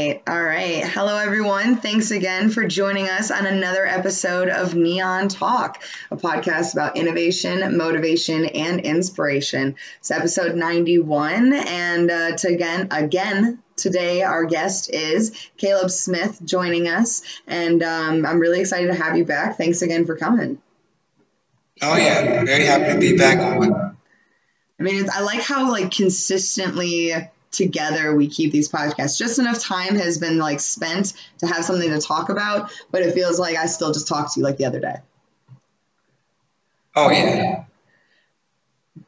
All right. Hello, everyone. Thanks again for joining us on another episode of Neon Talk, a podcast about innovation, motivation, and inspiration. It's episode 91. And uh, to again, again, today our guest is Caleb Smith joining us. And um, I'm really excited to have you back. Thanks again for coming. Oh, yeah. Very happy to be back. I mean, I like how, like, consistently together we keep these podcasts. Just enough time has been like spent to have something to talk about, but it feels like I still just talked to you like the other day. Oh yeah.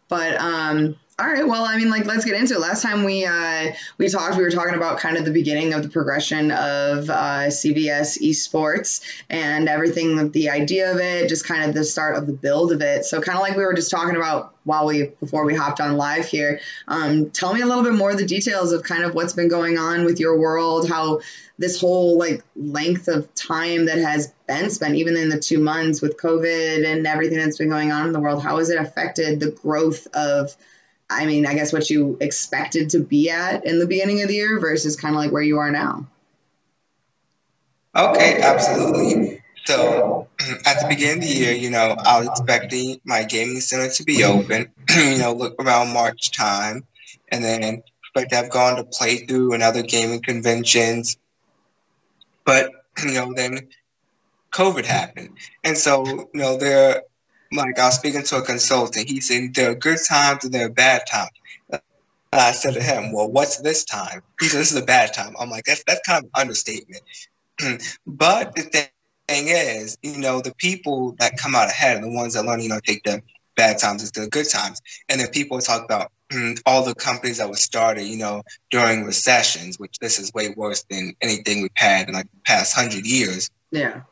But um all right. Well, I mean, like, let's get into it. Last time we uh, we talked, we were talking about kind of the beginning of the progression of uh, CVS esports and everything, the idea of it, just kind of the start of the build of it. So, kind of like we were just talking about while we before we hopped on live here. Um, tell me a little bit more of the details of kind of what's been going on with your world, how this whole like length of time that has been spent, even in the two months with COVID and everything that's been going on in the world, how has it affected the growth of I mean, I guess what you expected to be at in the beginning of the year versus kind of like where you are now. Okay, absolutely. So at the beginning of the year, you know, I was expecting my gaming center to be open, you know, look around March time, and then expect to have gone to playthrough and other gaming conventions. But, you know, then COVID happened. And so, you know, there like I was speaking to a consultant. He said there are good times and there are bad times. And I said to him, "Well, what's this time?" He said, "This is a bad time." I'm like, "That's that's kind of an understatement." but the thing is, you know, the people that come out ahead are the ones that learn, you know, take the bad times as the good times. And then people talk about all the companies that were started, you know, during recessions, which this is way worse than anything we've had in like the past hundred years. Yeah.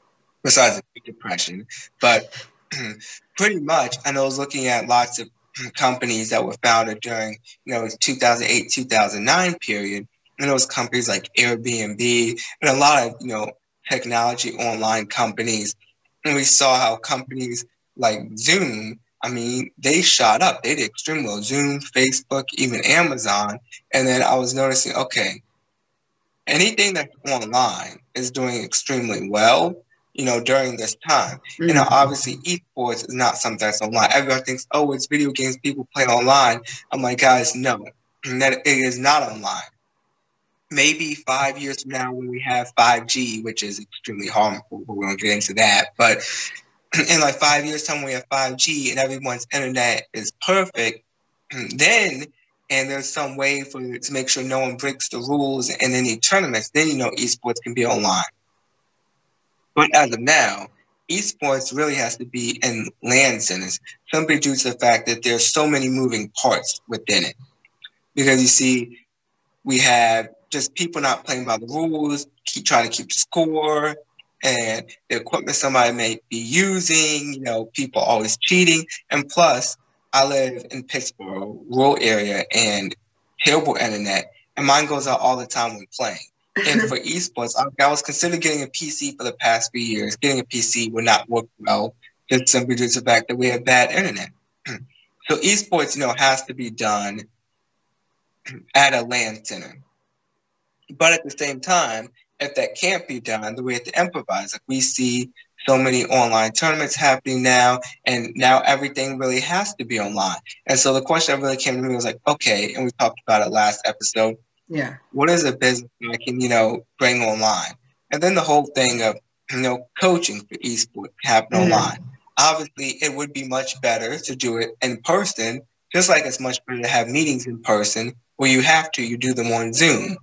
Besides the Great Depression, but pretty much, and I was looking at lots of companies that were founded during, you know, 2008, 2009 period. And it was companies like Airbnb and a lot of, you know, technology online companies. And we saw how companies like Zoom, I mean, they shot up. They did extremely well. Zoom, Facebook, even Amazon. And then I was noticing, okay, anything that's online is doing extremely well you know, during this time. Mm-hmm. You know, obviously esports is not something that's online. Everyone thinks, oh, it's video games, people play online. I'm like, guys, no, that it is not online. Maybe five years from now when we have 5G, which is extremely harmful, but we won't get into that. But in like five years time when we have 5G and everyone's internet is perfect, then and there's some way for to make sure no one breaks the rules in any tournaments, then you know esports can be online. But as of now, esports really has to be in land centers simply due to the fact that there's so many moving parts within it. Because you see, we have just people not playing by the rules, keep trying to keep the score, and the equipment somebody may be using, you know, people always cheating. And plus, I live in Pittsburgh, rural area, and terrible internet, and mine goes out all the time when playing and for esports, I, I, was considering getting a PC for the past few years. Getting a PC would not work well, just simply due to the fact that we have bad internet. so esports, you know, has to be done at a LAN center. But at the same time, if that can't be done, then we have to improvise. Like we see so many online tournaments happening now, and now everything really has to be online. And so the question that really came to me was like, okay, and we talked about it last episode yeah. What is a business I can, you know, bring online? And then the whole thing of, you know, coaching for esports happen mm-hmm. online. Obviously, it would be much better to do it in person, just like it's much better to have meetings in person where you have to, you do them on Zoom.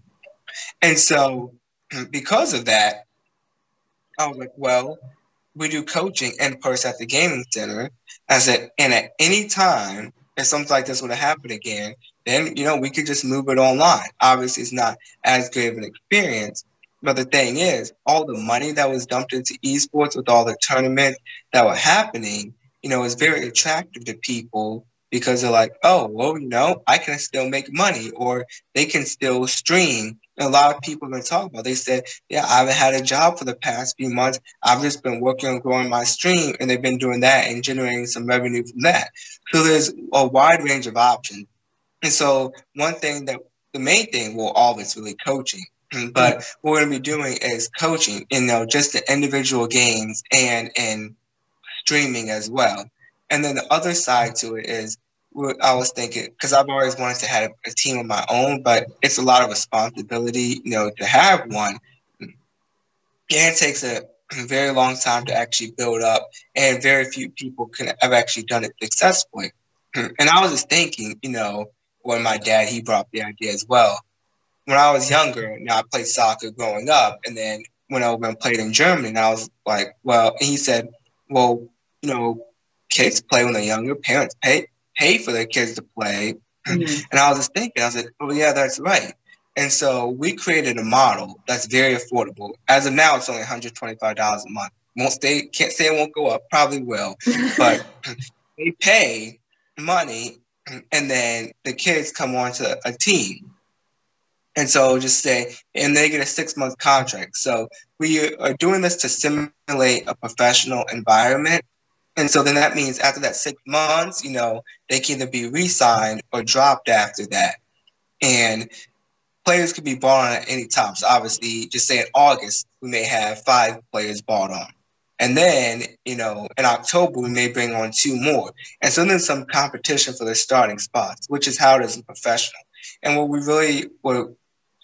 And so, because of that, I was like, well, we do coaching in person at the gaming center. I said, and at any time, if something like this would have happened again, then you know we could just move it online. Obviously, it's not as good of an experience. But the thing is, all the money that was dumped into esports with all the tournaments that were happening, you know, is very attractive to people because they're like, oh, well, you know, I can still make money or they can still stream. And a lot of people have been talking about. They said, yeah, I haven't had a job for the past few months. I've just been working on growing my stream, and they've been doing that and generating some revenue from that. So there's a wide range of options and so one thing that the main thing, well, it's really coaching. but what we're to be doing is coaching, you know, just the individual games and in streaming as well. And then the other side to it is I was thinking because I've always wanted to have a team of my own, but it's a lot of responsibility, you know, to have one. And it takes a very long time to actually build up, and very few people can have actually done it successfully. And I was just thinking, you know, when my dad he brought the idea as well. When I was younger, you I played soccer growing up, and then when I went played in Germany, and I was like, well, he said, well, you know, kids play when they're younger, parents pay pay for their kids to play. Mm-hmm. And I was just thinking, I was like, oh yeah, that's right. And so we created a model that's very affordable. As of now, it's only $125 a month. Won't stay, can't say it won't go up, probably will, but they pay money and then the kids come on to a team. And so just say, and they get a six month contract. So we are doing this to simulate a professional environment and so then that means after that six months, you know, they can either be re-signed or dropped after that. And players could be bought on at any time. So obviously, just say in August, we may have five players bought on. And then, you know, in October, we may bring on two more. And so then some competition for the starting spots, which is how it is in professional. And what we really were,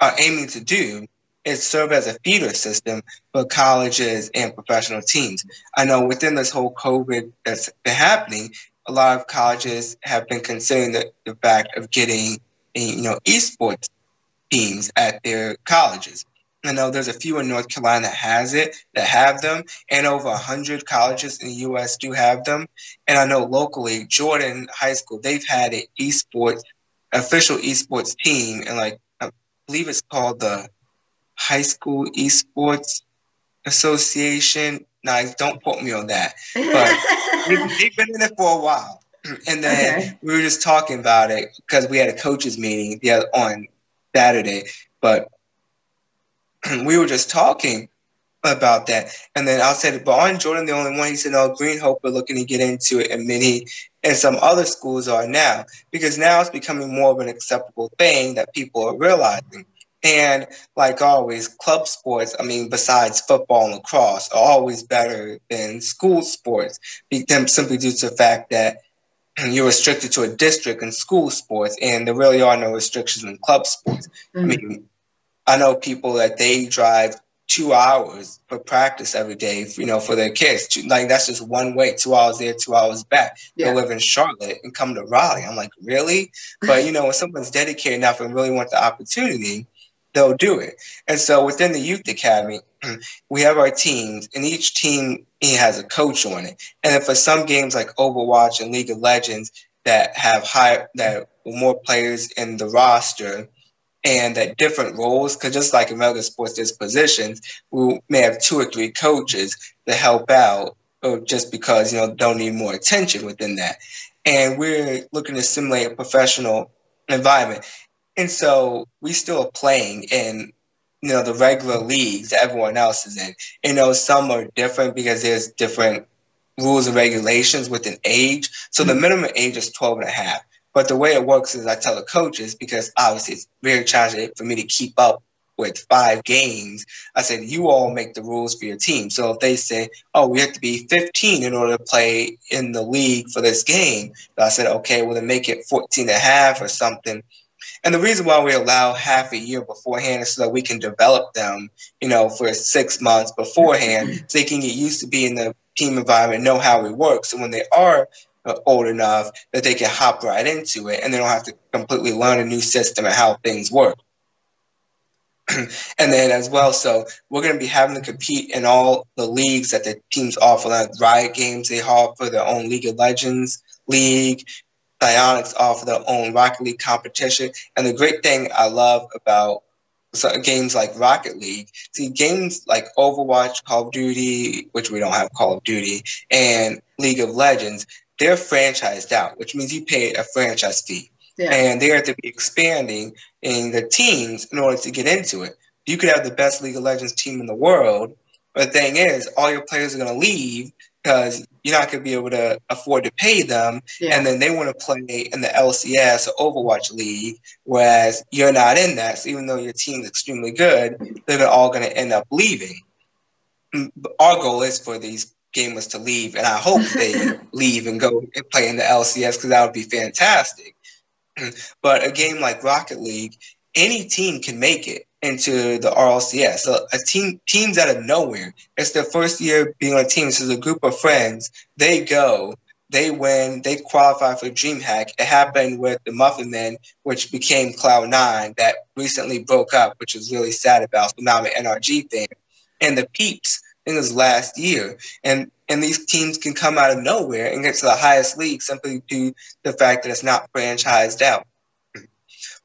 are aiming to do it served as a feeder system for colleges and professional teams. I know within this whole COVID that's been happening, a lot of colleges have been considering the, the fact of getting, you know, esports teams at their colleges. I know there's a few in North Carolina that has it, that have them, and over 100 colleges in the U.S. do have them. And I know locally, Jordan High School, they've had an esports, official esports team, and like, I believe it's called the High School Esports Association. Now, don't quote me on that, but they've been in it for a while. And then okay. we were just talking about it because we had a coaches meeting the other, on Saturday, but we were just talking about that. And then I said, but aren't Jordan the only one? He said, no, Green Hope are looking to get into it, and many and some other schools are now because now it's becoming more of an acceptable thing that people are realizing. And like always, club sports, I mean, besides football and lacrosse, are always better than school sports, simply due to the fact that you're restricted to a district in school sports, and there really are no restrictions in club sports. Mm-hmm. I mean, I know people that they drive two hours for practice every day, you know, for their kids. Like that's just one way, two hours there, two hours back. Yeah. They live in Charlotte and come to Raleigh. I'm like, really? But you know, when someone's dedicated enough and really want the opportunity, they'll do it. And so within the youth academy, we have our teams, and each team has a coach on it. And for some games like Overwatch and League of Legends that have high that more players in the roster and that different roles, because just like in regular sports, there's positions. We may have two or three coaches to help out, or just because you know don't need more attention within that. And we're looking to simulate a professional environment. And so we still are playing in you know the regular leagues that everyone else is in. You know, some are different because there's different rules and regulations within age. So the mm-hmm. minimum age is 12 and a half. But the way it works is I tell the coaches, because obviously it's very challenging for me to keep up with five games, I said, you all make the rules for your team. So if they say, oh, we have to be 15 in order to play in the league for this game, I said, okay, well, then make it 14 and a half or something and the reason why we allow half a year beforehand is so that we can develop them, you know, for six months beforehand, so they can get used to being in the team environment, know how it works. And when they are uh, old enough, that they can hop right into it, and they don't have to completely learn a new system and how things work. and then as well, so we're going to be having to compete in all the leagues that the teams offer, like Riot Games, they offer their own League of Legends league. Psyonix offer their own Rocket League competition. And the great thing I love about games like Rocket League, see games like Overwatch, Call of Duty, which we don't have Call of Duty, and League of Legends, they're franchised out, which means you pay a franchise fee. Yeah. And they have to be expanding in the teams in order to get into it. You could have the best League of Legends team in the world, but the thing is, all your players are going to leave because you're not going to be able to afford to pay them. Yeah. And then they want to play in the LCS or Overwatch League, whereas you're not in that. So even though your team's extremely good, they're all going to end up leaving. Mm, our goal is for these gamers to leave, and I hope they leave and go and play in the LCS because that would be fantastic. But a game like Rocket League, any team can make it into the RLCS. So a team teams out of nowhere. It's their first year being on a team. So a group of friends. They go, they win, they qualify for DreamHack. It happened with the Muffin Men, which became Cloud Nine, that recently broke up, which is really sad about. So now I'm an NRG fan. And the Peeps in this last year. And and these teams can come out of nowhere and get to the highest league simply due to the fact that it's not franchised out.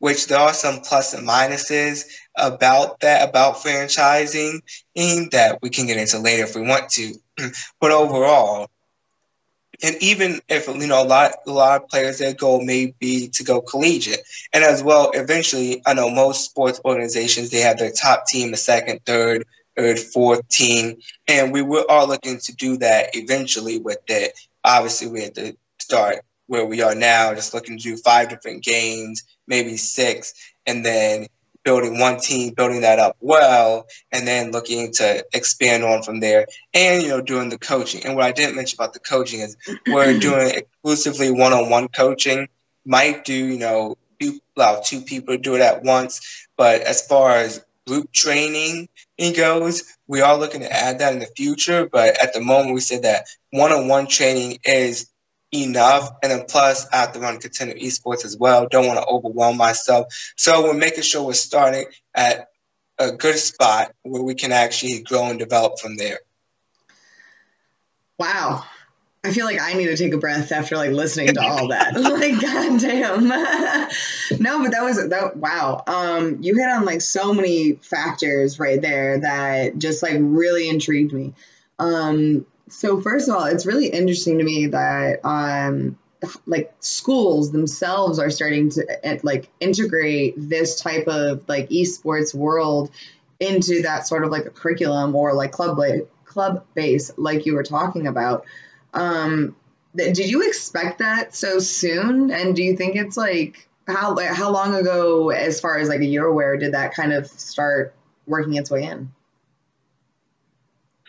Which there are some plus and minuses about that, about franchising, that we can get into later if we want to. but overall, and even if you know a lot a lot of players their goal may be to go collegiate and as well eventually i know most sports organizations they have their top team the second third third fourth team and we were all looking to do that eventually with it obviously we had to start where we are now just looking to do five different games maybe six and then building one team, building that up well, and then looking to expand on from there. And you know, doing the coaching. And what I didn't mention about the coaching is we're doing exclusively one-on-one coaching. Might do you know two, allow two people to do it at once, but as far as group training goes, we are looking to add that in the future. But at the moment, we said that one-on-one training is enough. And then plus, I have to run Contender Esports as well. Don't want to overwhelm myself. So we're making sure we're starting at a good spot where we can actually grow and develop from there. Wow. I feel like I need to take a breath after like listening to all that. like, goddamn. no, but that was that. Wow. Um, you hit on like so many factors right there that just like really intrigued me. Um, so first of all, it's really interesting to me that um, like schools themselves are starting to eh, like integrate this type of like esports world into that sort of like a curriculum or like club club base like you were talking about. Um, th- did you expect that so soon? And do you think it's like how how long ago, as far as like a year aware, did that kind of start working its way in?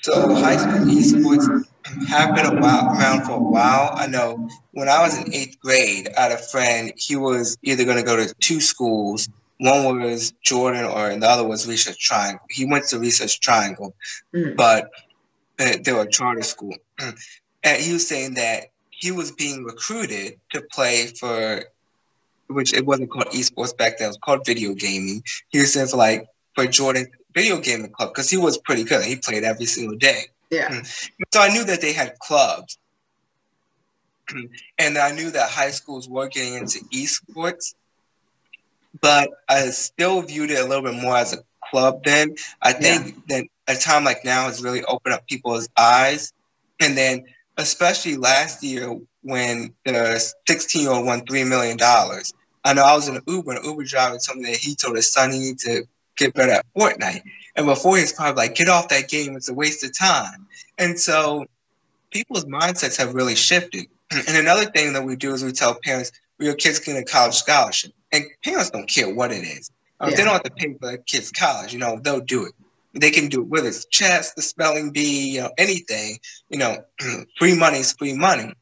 So high school esports have been around for a while. I know when I was in eighth grade, I had a friend. He was either going to go to two schools. One was Jordan, or the other was Research Triangle. He went to Research Triangle, mm. but they were a charter school. And he was saying that he was being recruited to play for, which it wasn't called esports back then. It was called video gaming. He was saying for like for Jordan video gaming club because he was pretty good. He played every single day. Yeah. Hmm. So I knew that they had clubs. and I knew that high schools were getting into esports, but I still viewed it a little bit more as a club then. I think yeah. that a time like now has really opened up people's eyes. And then, especially last year when the 16 year old won $3 million. I know I was in an Uber, and an Uber driver told me that he told his son he needed to get better at Fortnite. And before he's probably like, get off that game, it's a waste of time. And so people's mindsets have really shifted. And another thing that we do is we tell parents, well, your kids can get a college scholarship. And parents don't care what it is. Um, yeah. They don't have to pay for their kids' college, you know, they'll do it. They can do it whether it's chess, the spelling bee, you know, anything. You know, free money is free money.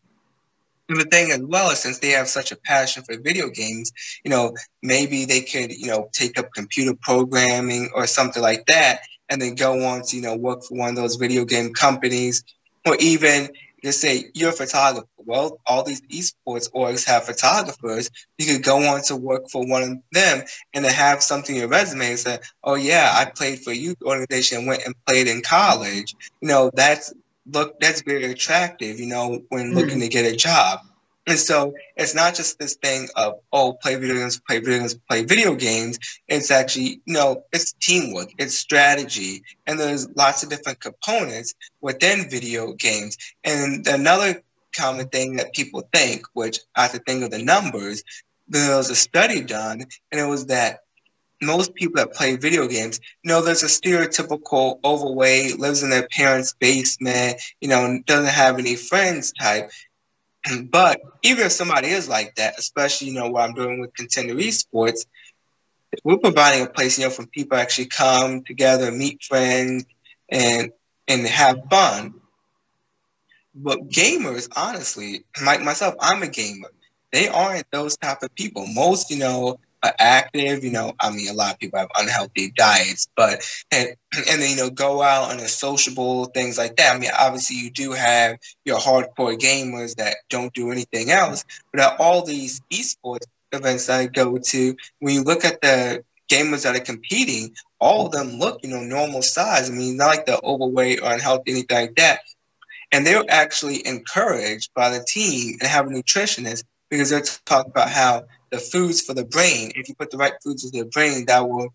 The thing as well is since they have such a passion for video games, you know, maybe they could, you know, take up computer programming or something like that and then go on to, you know, work for one of those video game companies or even just say you're a photographer. Well, all these esports orgs have photographers. You could go on to work for one of them and then have something in your resume and say, oh yeah, I played for a youth organization went and played in college. You know, that's look that's very attractive, you know, when mm-hmm. looking to get a job. And so it's not just this thing of, oh, play video games, play video games, play video games. It's actually, you know, it's teamwork, it's strategy, and there's lots of different components within video games. And another common thing that people think, which I have to think of the numbers, there was a study done, and it was that most people that play video games, know, there's a stereotypical overweight, lives in their parents' basement, you know, doesn't have any friends type. But even if somebody is like that, especially, you know, what I'm doing with Contender Esports, we're providing a place, you know, for people actually come together, meet friends, and and have fun. But gamers, honestly, like myself, I'm a gamer. They aren't those type of people. Most, you know, active. You know, I mean, a lot of people have unhealthy diets, but and and then you know go out and are sociable things like that. I mean, obviously you do have your hardcore gamers that don't do anything else, but at all these esports events that I go to, when you look at the gamers that are competing, all of them look, you know, normal size. I mean, not like they're overweight or unhealthy, anything like that. And they're actually encouraged by the team and have a nutritionist because they're talking about how the foods for the brain, if you put the right foods into the brain, that will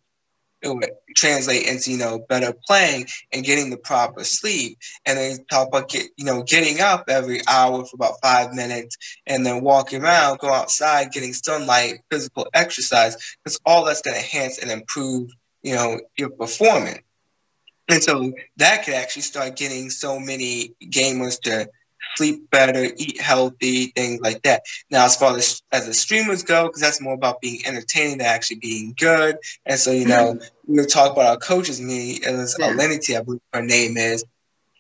translate into you know better playing and getting the proper sleep. And then talk about get, you know getting up every hour for about five minutes and then walking around go outside getting sunlight physical exercise because all that's going to enhance and improve you know your performance. And so that could actually start getting so many gamers to sleep better, eat healthy, things like that. Now, as far as as the streamers go, because that's more about being entertaining than actually being good. And so, you know, mm-hmm. we were talking about our coaches meeting. It was yeah. Alinity, I believe her name is.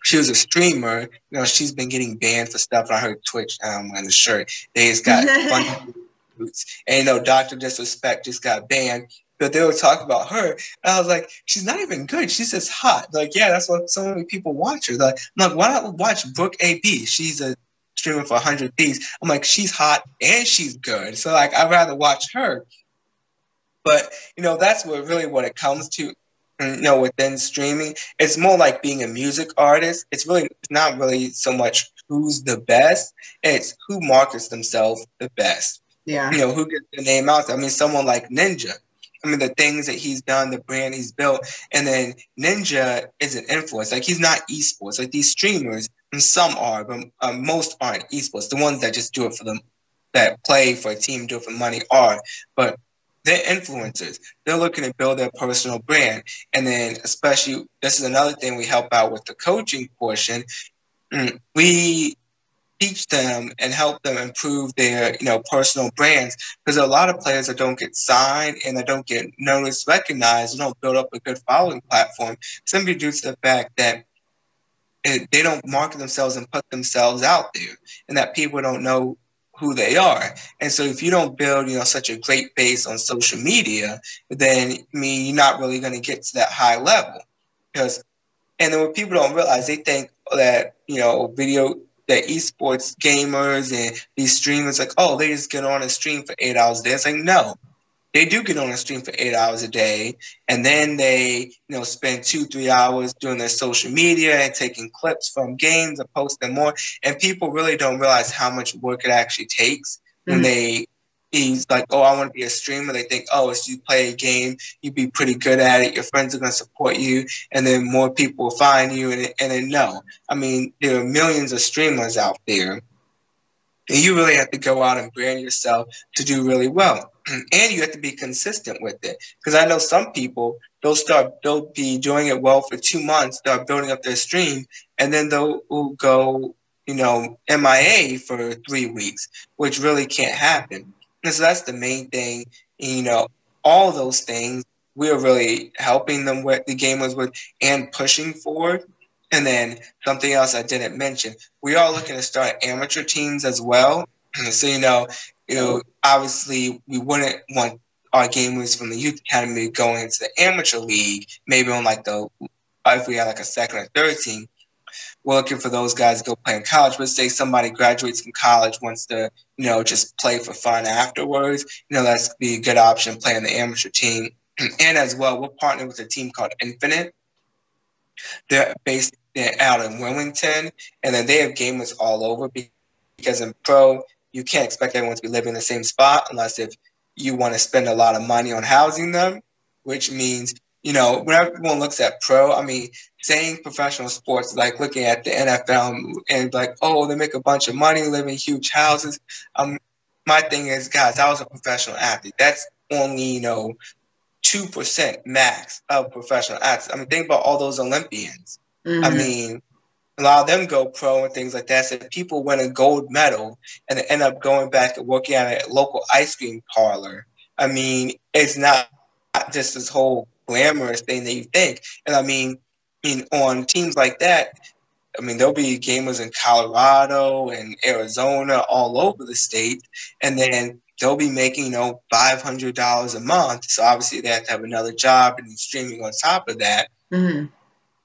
She was a streamer. You know, she's been getting banned for stuff. I heard Twitch um, on the shirt. They just got fun boots. And you know, Doctor Disrespect just got banned but they would talk about her. And I was like, she's not even good. She's just hot. Like, yeah, that's what so many people watch her. Like, I'm like, why not watch Brooke AB? She's a streamer for 100 Thieves. I'm like, she's hot and she's good. So, like, I'd rather watch her. But, you know, that's what really what it comes to, you know, within streaming. It's more like being a music artist. It's really it's not really so much who's the best, it's who markets themselves the best. Yeah. You know, who gets the name out there. I mean, someone like Ninja I mean, the things that he's done, the brand he's built, and then Ninja is an influence. Like he's not esports. Like these streamers, and some are, but uh, most aren't esports. The ones that just do it for them, that play for a team, do it for money, are. But they're influencers. They're looking to build their personal brand, and then especially this is another thing we help out with the coaching portion. Mm, we teach them and help them improve their you know personal brands because a lot of players that don't get signed and that don't get noticed recognized don't build up a good following platform simply due to the fact that it, they don't market themselves and put themselves out there and that people don't know who they are. And so if you don't build you know such a great base on social media then I mean you're not really going to get to that high level because and then what people don't realize they think that you know video that esports gamers and these streamers like, oh, they just get on a stream for eight hours a day. It's like, no, they do get on a stream for eight hours a day, and then they, you know, spend two, three hours doing their social media and taking clips from games and posting more. And people really don't realize how much work it actually takes mm-hmm. when they he's like, oh, I want to be a streamer. They think, oh, if you play a game, you'd be pretty good at it. Your friends are going to support you, and then more people will find you. And, and then no, I mean, there are millions of streamers out there, and you really have to go out and brand yourself to do really well. and you have to be consistent with it, because I know some people they'll start they'll be doing it well for two months, start building up their stream, and then they'll go you know, MIA for three weeks, which really can't happen. And so that's the main thing. You know, all those things we're really helping them with the gamers with and pushing forward. And then something else I didn't mention, we are looking to start amateur teams as well. So you know, you know, obviously we wouldn't want our gamers from the youth academy going into the amateur league, maybe on like the if we had like a second or third team, we're looking for those guys to go play in college. But say somebody graduates from college, wants to, you know, just play for fun afterwards, you know, that's be a good option playing the amateur team. and as well, we're partnering with a team called Infinite. They're based out in Wilmington, and then they have gamers all over because in pro, you can't expect everyone to be living in the same spot unless if you want to spend a lot of money on housing them, which means you know, when everyone looks at pro, I mean, saying professional sports, like looking at the NFL and like, oh, they make a bunch of money, live in huge houses. Um, my thing is, guys, I was a professional athlete. That's only, you know, two percent max of professional athletes. I mean, think about all those Olympians. Mm-hmm. I mean, a lot of them go pro and things like that. So people win a gold medal and they end up going back and working at a local ice cream parlor. I mean, it's not just this whole glamorous thing that you think. And I mean, I mean, on teams like that, I mean, there'll be gamers in Colorado and Arizona, all over the state, and then they'll be making, you know, five hundred dollars a month. So obviously they have to have another job and streaming on top of that. Mm-hmm.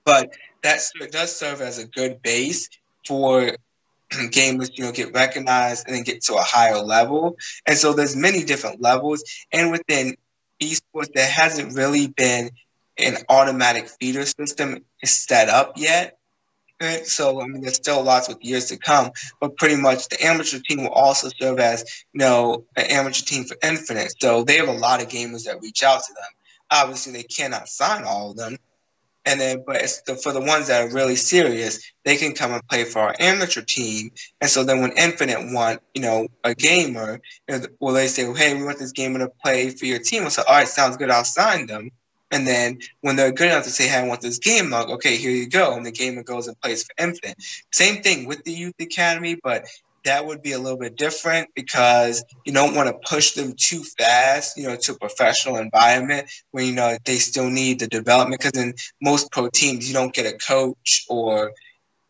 But that does serve as a good base for gamers, you know, get recognized and then get to a higher level. And so there's many different levels. And within esports, there hasn't really been an automatic feeder system set up yet. So I mean, there's still lots with years to come, but pretty much the amateur team will also serve as you know an amateur team for Infinite. So they have a lot of gamers that reach out to them. Obviously, they cannot sign all of them, and then but it's the, for the ones that are really serious, they can come and play for our amateur team. And so then when Infinite want you know a gamer, well they say, well, hey, we want this gamer to play for your team. I say, all right, sounds good, I'll sign them. And then when they're good enough to say, hey, I want this game log, okay, here you go. And the gamer goes and plays for Infinite. Same thing with the Youth Academy, but that would be a little bit different because you don't want to push them too fast, you know, to a professional environment when you know they still need the development. Because in most pro teams, you don't get a coach or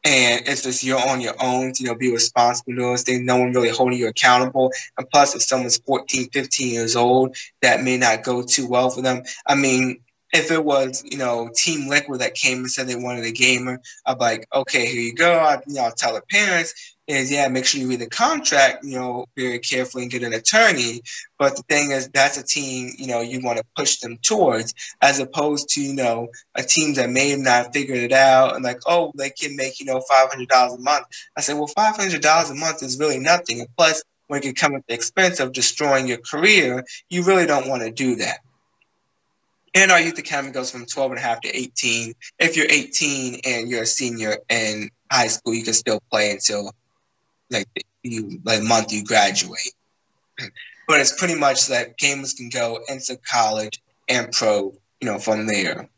and it's just you're on your own to you know be responsible to those things no one really holding you accountable and plus if someone's 14 15 years old that may not go too well for them i mean if it was, you know, Team Liquid that came and said they wanted a gamer, I'd be like, okay, here you go. I, you know, I'll tell the parents is, yeah, make sure you read the contract, you know, very carefully and get an attorney. But the thing is, that's a team, you know, you want to push them towards, as opposed to, you know, a team that may have not figured it out and like, oh, they can make, you know, $500 a month. I said, well, $500 a month is really nothing. And plus, when it can come at the expense of destroying your career, you really don't want to do that. And our youth academy goes from 12 and a half to 18. If you're 18 and you're a senior in high school, you can still play until like you like month you graduate. But it's pretty much that gamers can go into college and pro, you know, from there.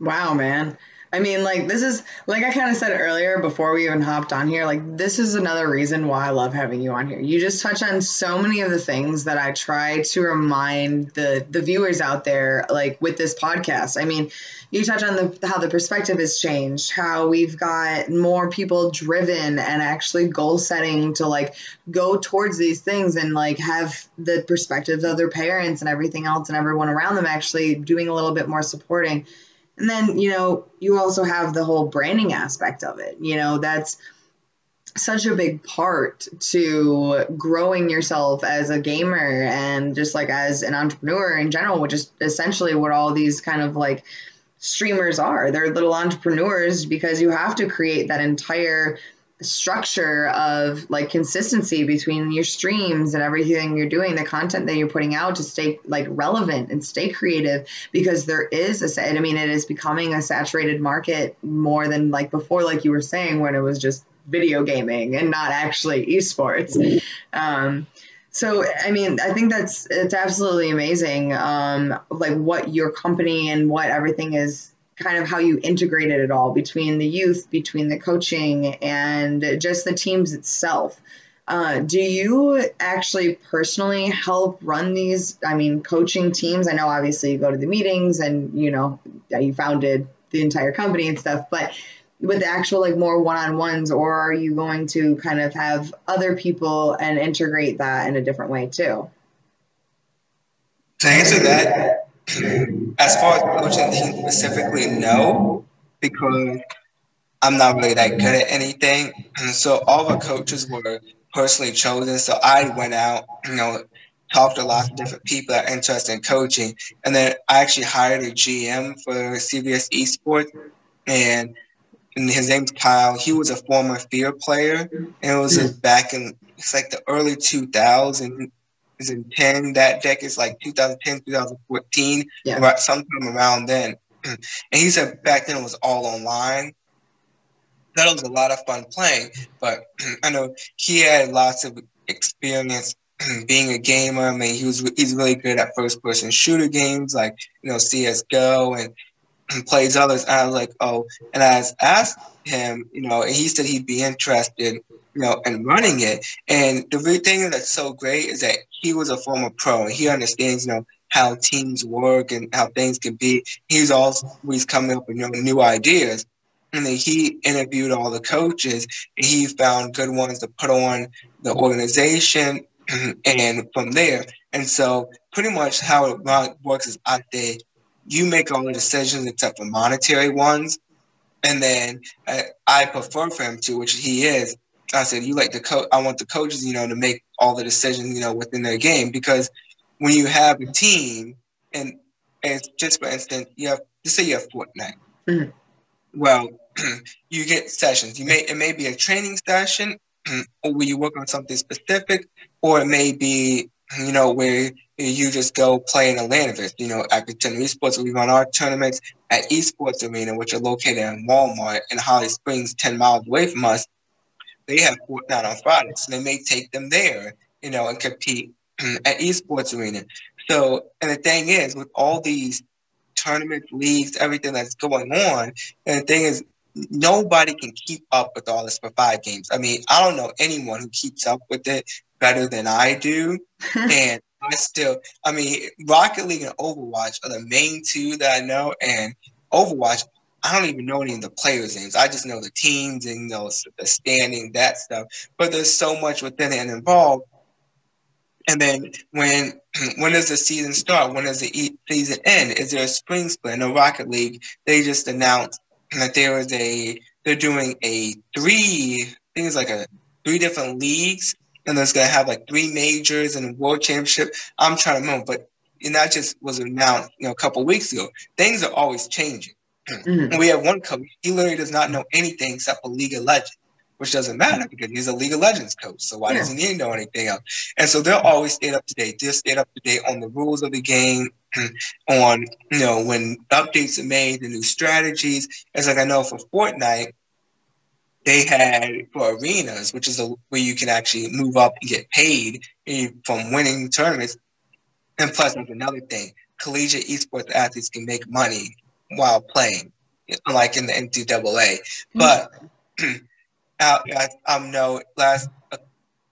Wow, man. I mean, like, this is, like I kind of said earlier before we even hopped on here, like, this is another reason why I love having you on here. You just touch on so many of the things that I try to remind the, the viewers out there, like, with this podcast. I mean, you touch on the, how the perspective has changed, how we've got more people driven and actually goal setting to, like, go towards these things and, like, have the perspectives of their parents and everything else and everyone around them actually doing a little bit more supporting and then, you know, you also have the whole branding aspect of it. You know, that's such a big part to growing yourself as a gamer and just like as an entrepreneur in general, which is essentially what all these kind of like streamers are. They're little entrepreneurs because you have to create that entire structure of like consistency between your streams and everything you're doing the content that you're putting out to stay like relevant and stay creative because there is a i mean it is becoming a saturated market more than like before like you were saying when it was just video gaming and not actually esports. Um, so i mean i think that's it's absolutely amazing um, like what your company and what everything is kind of how you integrated it all between the youth, between the coaching, and just the teams itself. Uh, do you actually personally help run these? I mean, coaching teams. I know obviously you go to the meetings and you know you founded the entire company and stuff, but with the actual like more one-on-ones, or are you going to kind of have other people and integrate that in a different way too? To answer that, as far as coaching team specifically, no, because I'm not really that good at anything. And so all the coaches were personally chosen. So I went out, you know, talked to lots of different people that are interested in coaching. And then I actually hired a GM for CVS Esports and and his name's Kyle. He was a former Fear player, and it was hmm. back in it's like the early 2000s is in 10 that deck is like 2010 2014 yeah. about sometime around then and he said back then it was all online that was a lot of fun playing but i know he had lots of experience being a gamer. I mean, he was he's really good at first person shooter games like you know CS:GO and plays others. I was like, oh, and I asked him, you know, and he said he'd be interested, you know, in running it. And the real thing that's so great is that he was a former pro and he understands, you know, how teams work and how things can be. He's always coming up with you know, new ideas. And then he interviewed all the coaches and he found good ones to put on the organization and from there. And so pretty much how it works is out there, you make all the decisions except for monetary ones. And then uh, I prefer for him to, which he is. I said, you like the coach. I want the coaches, you know, to make all the decisions, you know, within their game because when you have a team, and and just for instance, you have just say you have Fortnite. Mm-hmm. Well, you get sessions. You may it may be a training session, or where you work on something specific, or it may be you know where you just go play in a LAN event. You know, at Contender Esports, we run our tournaments at Esports Arena, which are located in Walmart in Holly Springs, ten miles away from us. They have Fortnite on Fridays, so they may take them there, you know, and compete at Esports Arena. So, and the thing is, with all these tournaments, leagues, everything that's going on, and the thing is, nobody can keep up with all this for five games. I mean, I don't know anyone who keeps up with it better than I do. and I still, I mean, Rocket League and Overwatch are the main two that I know. And Overwatch, I don't even know any of the players' names. I just know the teams and you know, the standing, that stuff. But there's so much within it and involved and then when when does the season start? When does the season end? Is there a spring split? In the Rocket League, they just announced that there is a they're doing a three things like a three different leagues, and there's gonna have like three majors and a world championship. I'm trying to remember, but and that just was announced you know a couple weeks ago. Things are always changing. Mm-hmm. We have one coach; he literally does not know anything except for League of Legends which doesn't matter because he's a League of Legends coach. So why yeah. doesn't he know anything else? And so they're always stayed up to date. They're stayed up to date on the rules of the game, on you know when updates are made, the new strategies. It's like I know for Fortnite, they had for arenas, which is a, where you can actually move up and get paid from winning tournaments. And plus, there's another thing: collegiate esports athletes can make money while playing, unlike in the NCAA. But out um no last uh,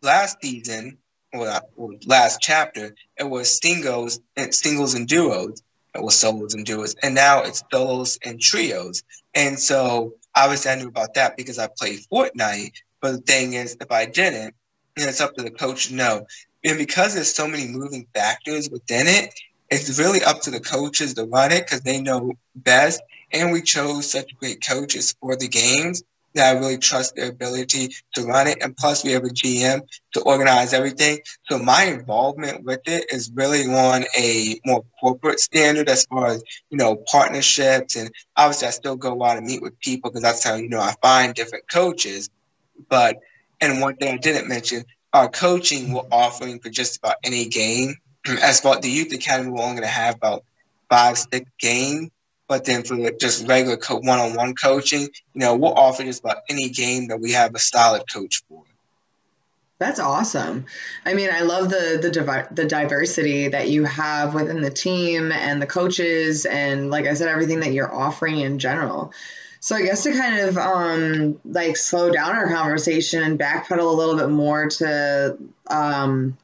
last season or, or last chapter it was singles and singles and duos it was solos and duos and now it's solos and trios and so obviously I knew about that because I played Fortnite but the thing is if I didn't and it's up to the coach to know and because there's so many moving factors within it it's really up to the coaches to run it because they know best. And we chose such great coaches for the games that I really trust their ability to run it. And plus, we have a GM to organize everything. So my involvement with it is really on a more corporate standard as far as, you know, partnerships. And obviously, I still go out and meet with people because that's how, you know, I find different coaches. But, and one thing I didn't mention, our coaching we're offering for just about any game. As far the Youth Academy, we're only going to have about five, six games but then for just regular co- one-on-one coaching, you know, we'll offer just about any game that we have a solid coach for. That's awesome. I mean, I love the the divi- the diversity that you have within the team and the coaches, and like I said, everything that you're offering in general. So I guess to kind of um, like slow down our conversation and backpedal a little bit more to um,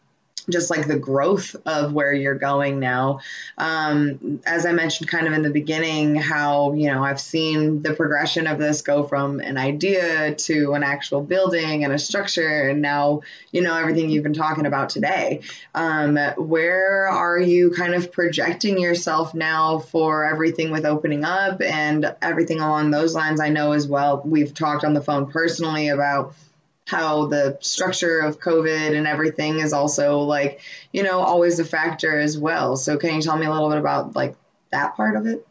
just like the growth of where you're going now. Um, as I mentioned kind of in the beginning, how, you know, I've seen the progression of this go from an idea to an actual building and a structure, and now, you know, everything you've been talking about today. Um, where are you kind of projecting yourself now for everything with opening up and everything along those lines? I know as well, we've talked on the phone personally about how the structure of COVID and everything is also like, you know, always a factor as well. So can you tell me a little bit about like that part of it?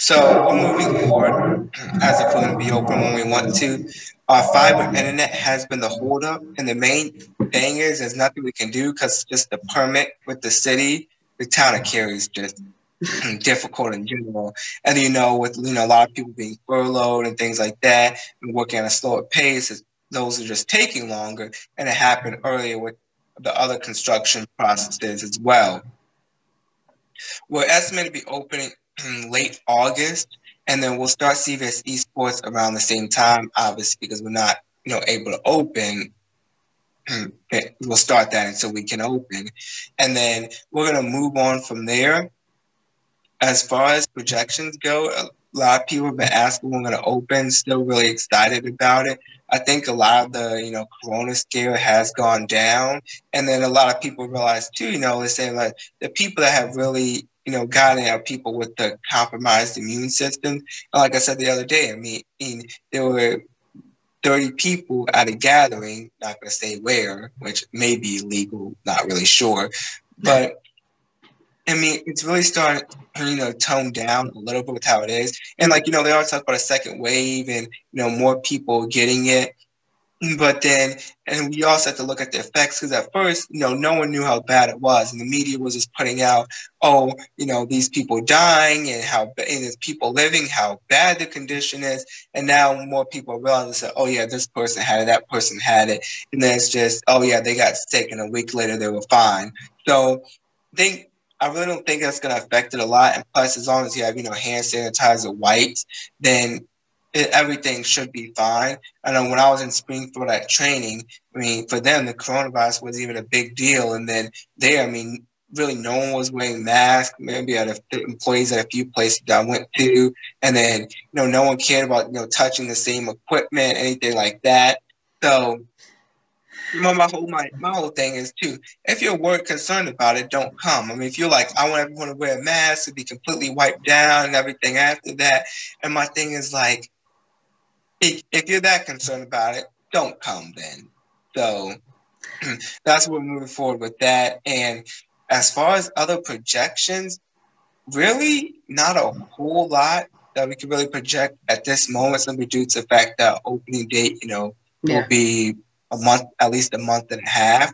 So moving forward as going to be open when we want to. Our fiber internet has been the holdup, and the main thing is there's nothing we can do because just the permit with the city, the town of Cary is just Mm, difficult in general. And you know, with you know a lot of people being furloughed and things like that, and working at a slower pace, those are just taking longer. And it happened earlier with the other construction processes as well. We're estimated to be opening mm, late August, and then we'll start CVS Esports around the same time, obviously, because we're not, you know, able to open. Mm, we'll start that until we can open, and then we're gonna move on from there. As far as projections go, a lot of people have been asking when we're gonna open. Still really excited about it. I think a lot of the you know Corona scare has gone down, and then a lot of people realize too. You know, they're saying like the people that have really you know gotten are people with the compromised immune system. And like I said the other day, I mean, there were 30 people at a gathering, not going to say where, which may be illegal, not really sure. But I mean, it's really starting you know, tone down a little bit with how it is. And like, you know, they always talk about a second wave and, you know, more people getting it. But then, and we also have to look at the effects because at first, you know, no one knew how bad it was, and the media was just putting out, oh, you know, these people dying and how and there's people living, how bad the condition is, and now more people realize that, oh yeah, this person had it, that person had it, and then it's just, oh yeah, they got sick, and a week later they were fine. So, they I really don't think that's going to affect it a lot. And plus, as long as you have, you know, hand sanitizer wipes, then it, everything should be fine. I know when I was in Springfield at training, I mean, for them, the coronavirus was even a big deal. And then there, I mean, really no one was wearing masks. Maybe at a, employees at a few places that I went to, and then you know no one cared about you know touching the same equipment, anything like that. So my, my whole my, my whole thing is too. If you're worried concerned about it, don't come. I mean, if you're like, I want everyone to wear a mask to be completely wiped down and everything after that, and my thing is like, if, if you're that concerned about it, don't come then. So that's what we're moving forward with that. And as far as other projections, really not a whole lot that we can really project at this moment simply due to the fact that opening date, you know, yeah. will be a month, at least a month and a half.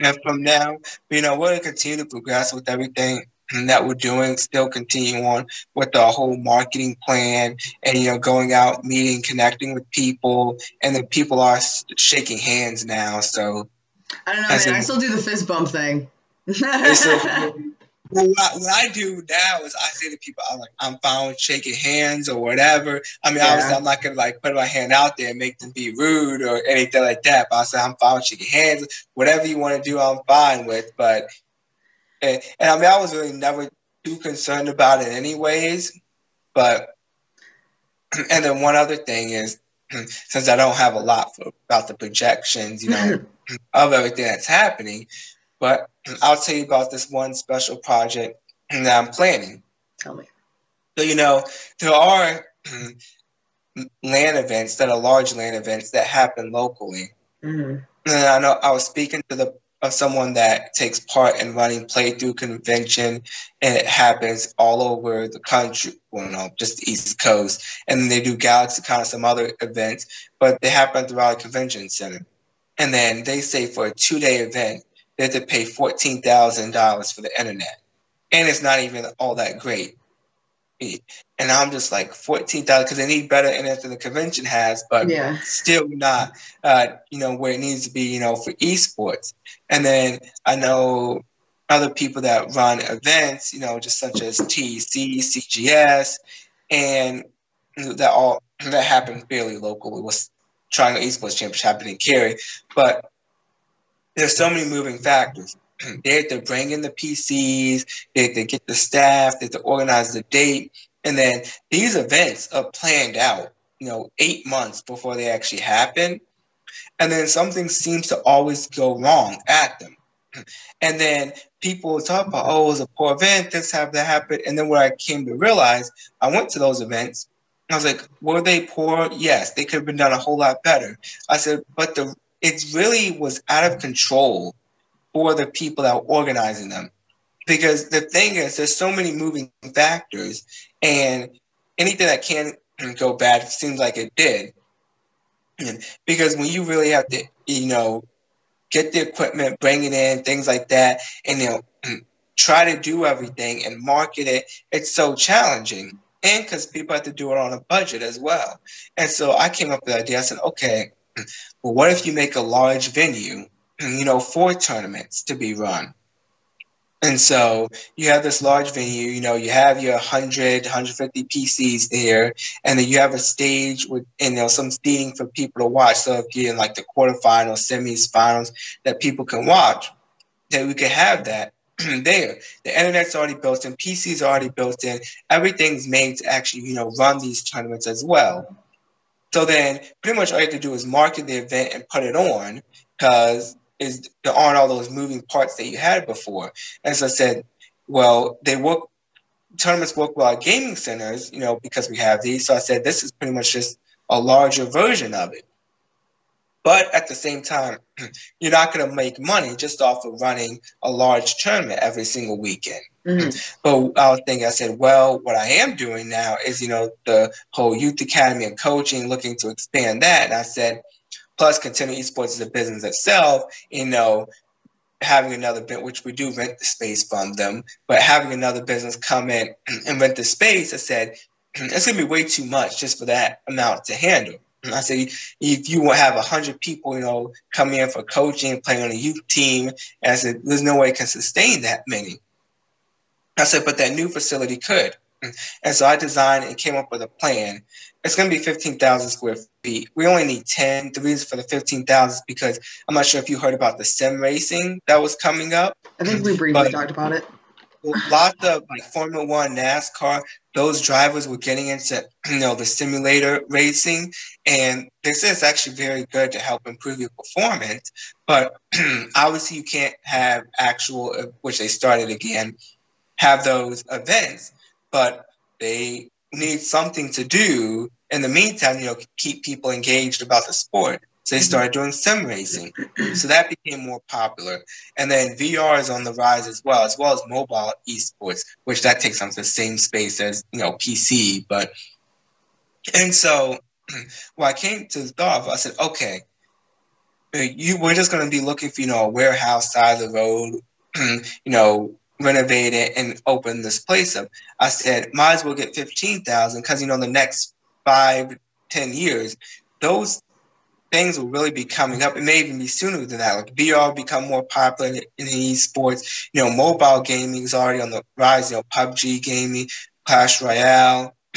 And from now, you know, we're going to continue to progress with everything that we're doing, still continue on with the whole marketing plan and, you know, going out, meeting, connecting with people. And then people are shaking hands now. So I don't know, man. A, I still do the fist bump thing. Well, what, what, I do now is I say to people, I'm like, I'm fine with shaking hands or whatever. I mean, yeah. obviously, I'm not gonna like put my hand out there and make them be rude or anything like that. But I say I'm fine with shaking hands. Whatever you want to do, I'm fine with. But and, and I mean, I was really never too concerned about it, anyways. But and then one other thing is, since I don't have a lot for, about the projections, you know, mm-hmm. of everything that's happening, but I'll tell you about this one special project that I'm planning. Tell me. So, you know, there are LAN events that are large LAN events that happen locally. Mm-hmm. And I know I was speaking to the of someone that takes part in running playthrough convention and it happens all over the country well no just the east coast and then they do galaxy kind of some other events but they happen throughout a convention center and then they say for a two-day event they have to pay fourteen thousand dollars for the internet, and it's not even all that great. And I'm just like fourteen thousand because they need better internet than the convention has, but yeah. still not, uh, you know, where it needs to be, you know, for esports. And then I know other people that run events, you know, just such as TEC, CGS, and that all that happened fairly locally. Was Triangle Esports Championship happened in Cary, but there's so many moving factors. they have to bring in the PCs, they have to get the staff, they have to organize the date, and then these events are planned out, you know, eight months before they actually happen. And then something seems to always go wrong at them. And then people talk about, oh, it was a poor event, this happened, that happened. And then what I came to realize, I went to those events. I was like, were they poor? Yes, they could have been done a whole lot better. I said, but the it really was out of control for the people that were organizing them. Because the thing is, there's so many moving factors, and anything that can go bad seems like it did. Because when you really have to, you know, get the equipment, bring it in, things like that, and you know, mm, try to do everything and market it, it's so challenging. And because people have to do it on a budget as well. And so I came up with the idea. I said, okay, well, what if you make a large venue you know, four tournaments to be run. And so you have this large venue, you know, you have your 100, 150 PCs there, and then you have a stage with, and, you know, some seating for people to watch. So if you're in like the quarterfinals, semis, finals, that people can watch, then we can have that there. The internet's already built in, PC's already built in, everything's made to actually, you know, run these tournaments as well. So then pretty much all you have to do is market the event and put it on because is there aren't all those moving parts that you had before. As I said, well, they work tournaments work well at gaming centers, you know, because we have these. So I said this is pretty much just a larger version of it. But at the same time, you're not going to make money just off of running a large tournament every single weekend. Mm-hmm. But I was thinking, I said, well, what I am doing now is, you know, the whole youth academy and coaching, looking to expand that. And I said, plus Contender Esports is a business itself, you know, having another bit, which we do rent the space from them, but having another business come in and rent the space, I said, it's going to be way too much just for that amount to handle. I said, if you will have 100 people, you know, come in for coaching, playing on a youth team, and I said, there's no way it can sustain that many. I said, but that new facility could. And so I designed and came up with a plan. It's going to be 15,000 square feet. We only need 10. The reason for the 15,000 is because I'm not sure if you heard about the sim racing that was coming up. I think we briefly talked about it. Lots of like Formula One, NASCAR, those drivers were getting into you know the simulator racing, and they say it's actually very good to help improve your performance. But obviously, you can't have actual, uh, which they started again, have those events but they need something to do in the meantime, you know, keep people engaged about the sport. They started doing sim racing. So that became more popular. And then VR is on the rise as well, as well as mobile esports, which that takes up the same space as, you know, PC. But and so when I came to the thought, I said, okay, you we're just gonna be looking for, you know, a warehouse side of the road, you know, renovate it and open this place up. I said, might as well get 15,000 because, you know, the next five, ten years, those things will really be coming up. It may even be sooner than that. Like VR will become more popular in, in esports. You know, mobile gaming is already on the rise. You know, PUBG gaming, Clash Royale,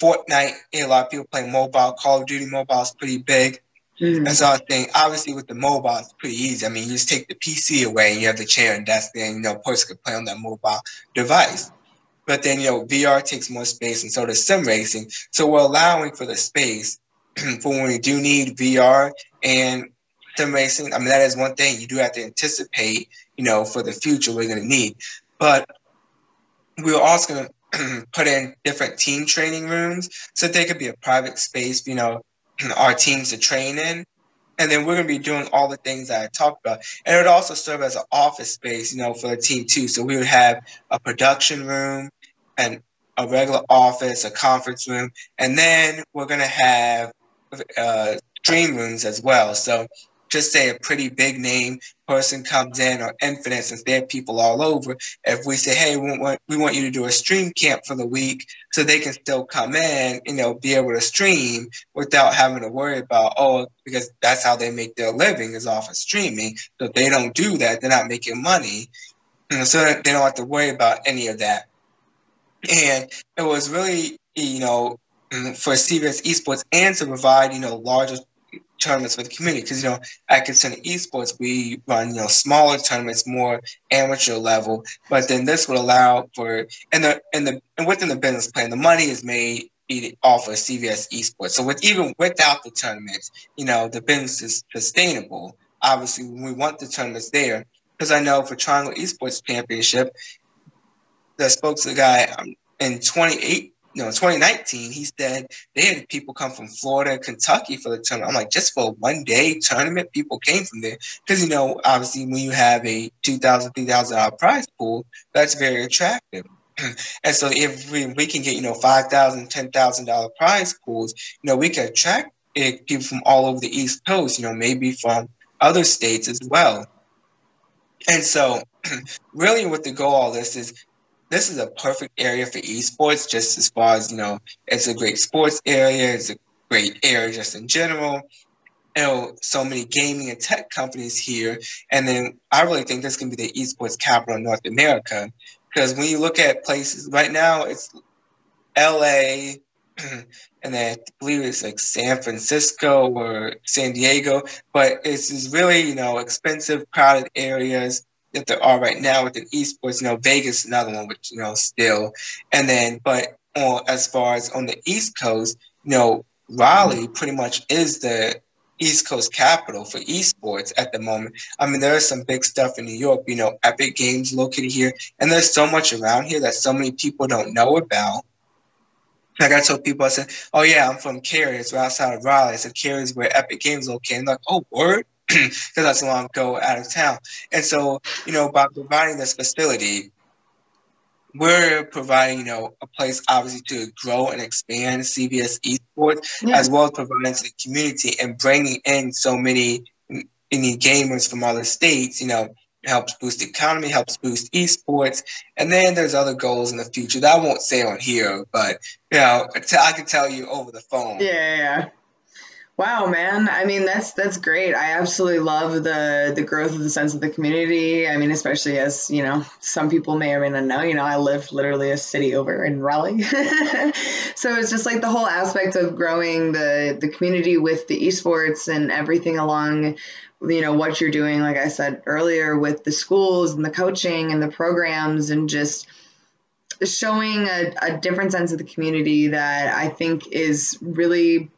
Fortnite. A lot of people play mobile. Call of Duty mobile is pretty big. Mm-hmm. So I think obviously with the mobile it's pretty easy. I mean, you just take the PC away and you have the chair and desk and you know, person could play on that mobile device. But then you know, VR takes more space, and so does sim racing. So we're allowing for the space for when we do need VR and sim racing. I mean, that is one thing you do have to anticipate. You know, for the future, we're going to need. But we're also going to put in different team training rooms so they could be a private space. You know our teams to train in. And then we're going to be doing all the things that I talked about. And it would also serve as an office space, you know, for the team too. So we would have a production room and a regular office, a conference room, and then we're going to have uh, dream rooms as well. So just say a pretty big name person comes in or infinite since there are people all over. If we say hey we want, we want you to do a stream camp for the week so they can still come in you know be able to stream without having to worry about oh because that's how they make their living is off of streaming. So if they don't do that they're not making money. And so they don't have to worry about any of that. And it was really you know for CVS Esports and to provide, you know, larger tournaments for the community because you know at Contender Esports we run you know smaller tournaments, more amateur level, but then this would allow for and the and the and within the business plan, the money is made off of CVS Esports. So with even without the tournaments, you know the business is sustainable. Obviously, we want the tournaments there because I know for Triangle Esports Championship, the spoke to the guy um, in 28 you know, 2019, he said they had people come from Florida, Kentucky for the tournament. I'm like, just for one day tournament, people came from there. Because, you know, obviously when you have a $2,000, $3,000 prize pool, that's very attractive. and so if we, we can get, you know, $5,000, $10,000 prize pools, you know, we can attract people from all over the East Coast, you know, maybe from other states as well. And so, really, what the goal of this is this is a perfect area for esports, just as far as, you know, it's a great sports area, it's a great area just in general. you know, so many gaming and tech companies here. And then I really think this can be the esports capital of North America. Because when you look at places right now, it's LA, and then I believe it's like San Francisco or San Diego, but it's just really, you know, expensive, crowded areas that there are right now within esports. You know, Vegas, another one, which, you know, still. And then, but on, as far as on the East Coast, you know, Raleigh mm-hmm. pretty much is the East Coast capital for esports at the moment. I mean, there is some big stuff in New York, you know, Epic Games located here, and there's so much around here that so many people don't know about. Like I told people, I said, "Oh yeah, I'm from Cary. It's right outside of Raleigh." I said, "Cary is where Epic Games located." And like, "Oh, word," because that's a long go out of town. And so, you know, by providing this facility, we're providing, you know, a place obviously to grow and expand CVS esports, yeah. as well as providing to the community and bringing in so many any gamers from other states. You know, helps boost the economy, helps boost esports, and then there's other goals in the future that I won't say on here, but you know, I can tell you over the phone. Yeah. Wow, man. I mean, that's that's great. I absolutely love the the growth of the sense of the community. I mean, especially as you know, some people may or may not know. You know, I live literally a city over in Raleigh, so it's just like the whole aspect of growing the the community with the esports and everything along. You know what you're doing, like I said earlier, with the schools and the coaching and the programs, and just showing a, a different sense of the community that I think is really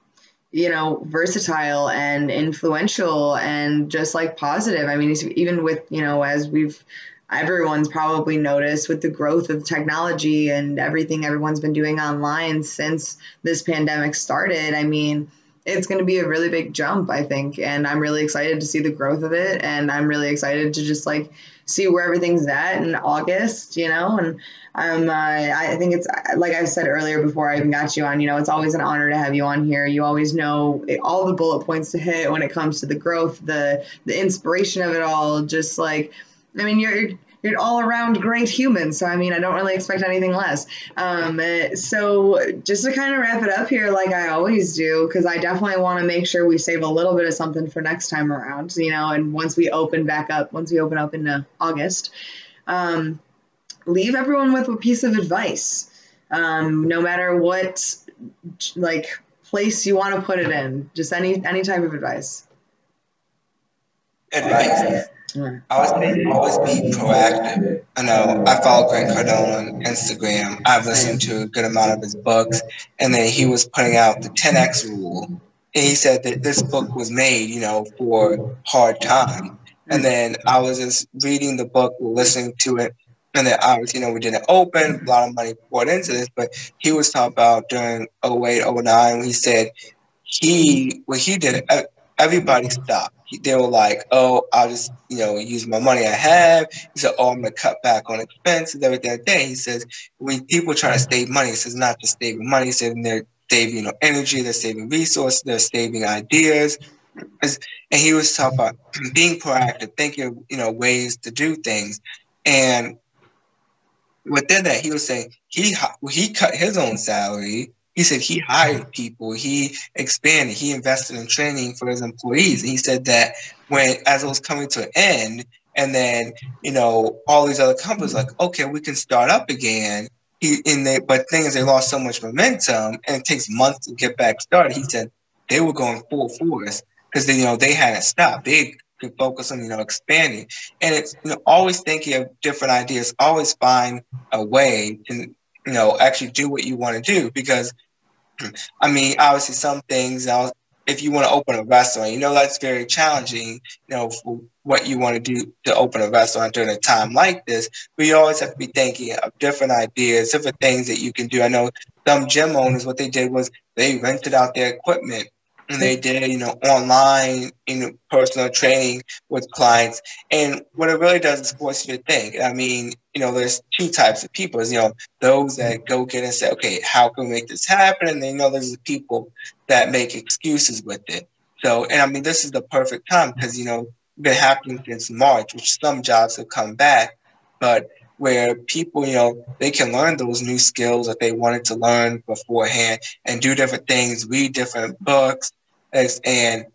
you know, versatile and influential and just like positive. I mean, even with, you know, as we've, everyone's probably noticed with the growth of technology and everything everyone's been doing online since this pandemic started. I mean, it's going to be a really big jump, I think. And I'm really excited to see the growth of it. And I'm really excited to just like see where everything's at in August, you know, and um, uh, I think it's like I said earlier before I even got you on. You know, it's always an honor to have you on here. You always know all the bullet points to hit when it comes to the growth, the the inspiration of it all. Just like, I mean, you're you're all around great human. So I mean, I don't really expect anything less. Um, so just to kind of wrap it up here, like I always do, because I definitely want to make sure we save a little bit of something for next time around. You know, and once we open back up, once we open up into August. Um, leave everyone with a piece of advice. Um, no matter what like place you want to put it in, just any any type of advice. Advice. I always always be proactive. I know I follow Grant Cardone on Instagram. I've listened to a good amount of his books, and then he was putting out the 10x rule. And he said that this book was made, you know, for hard time. And then I was just reading the book, listening to it, and then obviously, you know, we didn't open, a lot of money poured into this, but he was talking about during 08, 09, he said he, when he did it, uh, everybody stopped. They were like, oh, I'll just, you know, use my money I have. He said, oh, I'm to cut back on expenses, everything like that. He says, when people try to save money, he says, not just saving money, he said they're saving, you know, energy, they're saving resources, they're saving ideas. And he was talking about being proactive, thinking of, you know, ways to do things. And within that, he was saying he he cut his own salary. He said he hired people, he expanded, he invested in training for his employees. And he said that when as it was coming to an end, and then you know all these other companies like, okay, we can start up again. He in they, but things they lost so much momentum, and it takes months to get back started. He said they were going full force because they, you know they hadn't stopped. They can focus on you know expanding and it's you know always thinking of different ideas always find a way to you know actually do what you want to do because i mean obviously some things if you want to open a restaurant you know that's very challenging you know for what you want to do to open a restaurant during a time like this but you always have to be thinking of different ideas different things that you can do i know some gym owners what they did was they rented out their equipment and they did, you know, online, you know, personal training with clients. And what it really does is force you to think. I mean, you know, there's two types of people. You know, those that go get and say, okay, how can we make this happen? And then, you know, there's the people that make excuses with it. So, and I mean, this is the perfect time because, you know, been happening since March, which some jobs have come back, but where people, you know, they can learn those new skills that they wanted to learn beforehand and do different things, read different books, and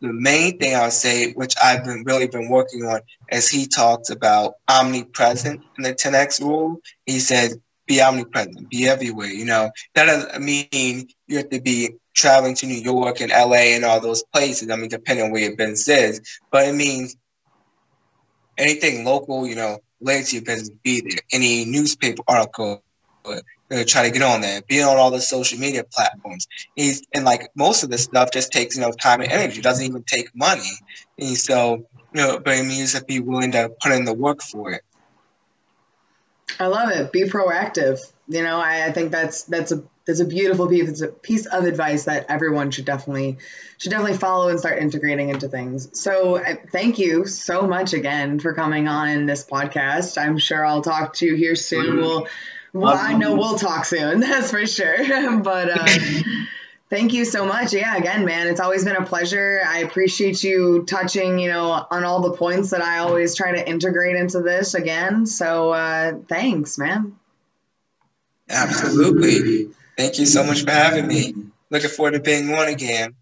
the main thing I'll say, which I've been really been working on, is he talked about omnipresent in the 10x rule. He said, be omnipresent, be everywhere. You know, that doesn't mean you have to be traveling to New York and LA and all those places. I mean, depending on where your business is, but it means anything local, you know, related to your business, be there. Any newspaper article, uh, try to get on there, be on all the social media platforms. He's and like most of this stuff just takes you know time and energy. It doesn't even take money. And so you know, but it means to be willing to put in the work for it. I love it. Be proactive. You know, I, I think that's that's a that's a beautiful piece, a piece of advice that everyone should definitely should definitely follow and start integrating into things. So thank you so much again for coming on this podcast. I'm sure I'll talk to you here soon. We'll well, I know we'll talk soon. That's for sure. but uh, thank you so much. Yeah, again, man, it's always been a pleasure. I appreciate you touching, you know, on all the points that I always try to integrate into this again. So uh, thanks, man. Absolutely. Thank you so much for having me. Looking forward to being on again.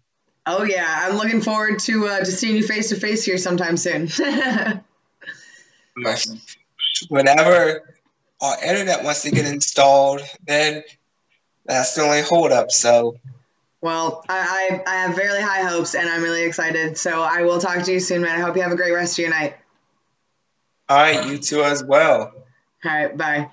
Oh yeah, I'm looking forward to uh, to seeing you face to face here sometime soon. Whenever our internet wants to get installed, then that's the only holdup. So, well, I, I, I have very high hopes, and I'm really excited. So I will talk to you soon, man. I hope you have a great rest of your night. All right, you too as well. All right, bye.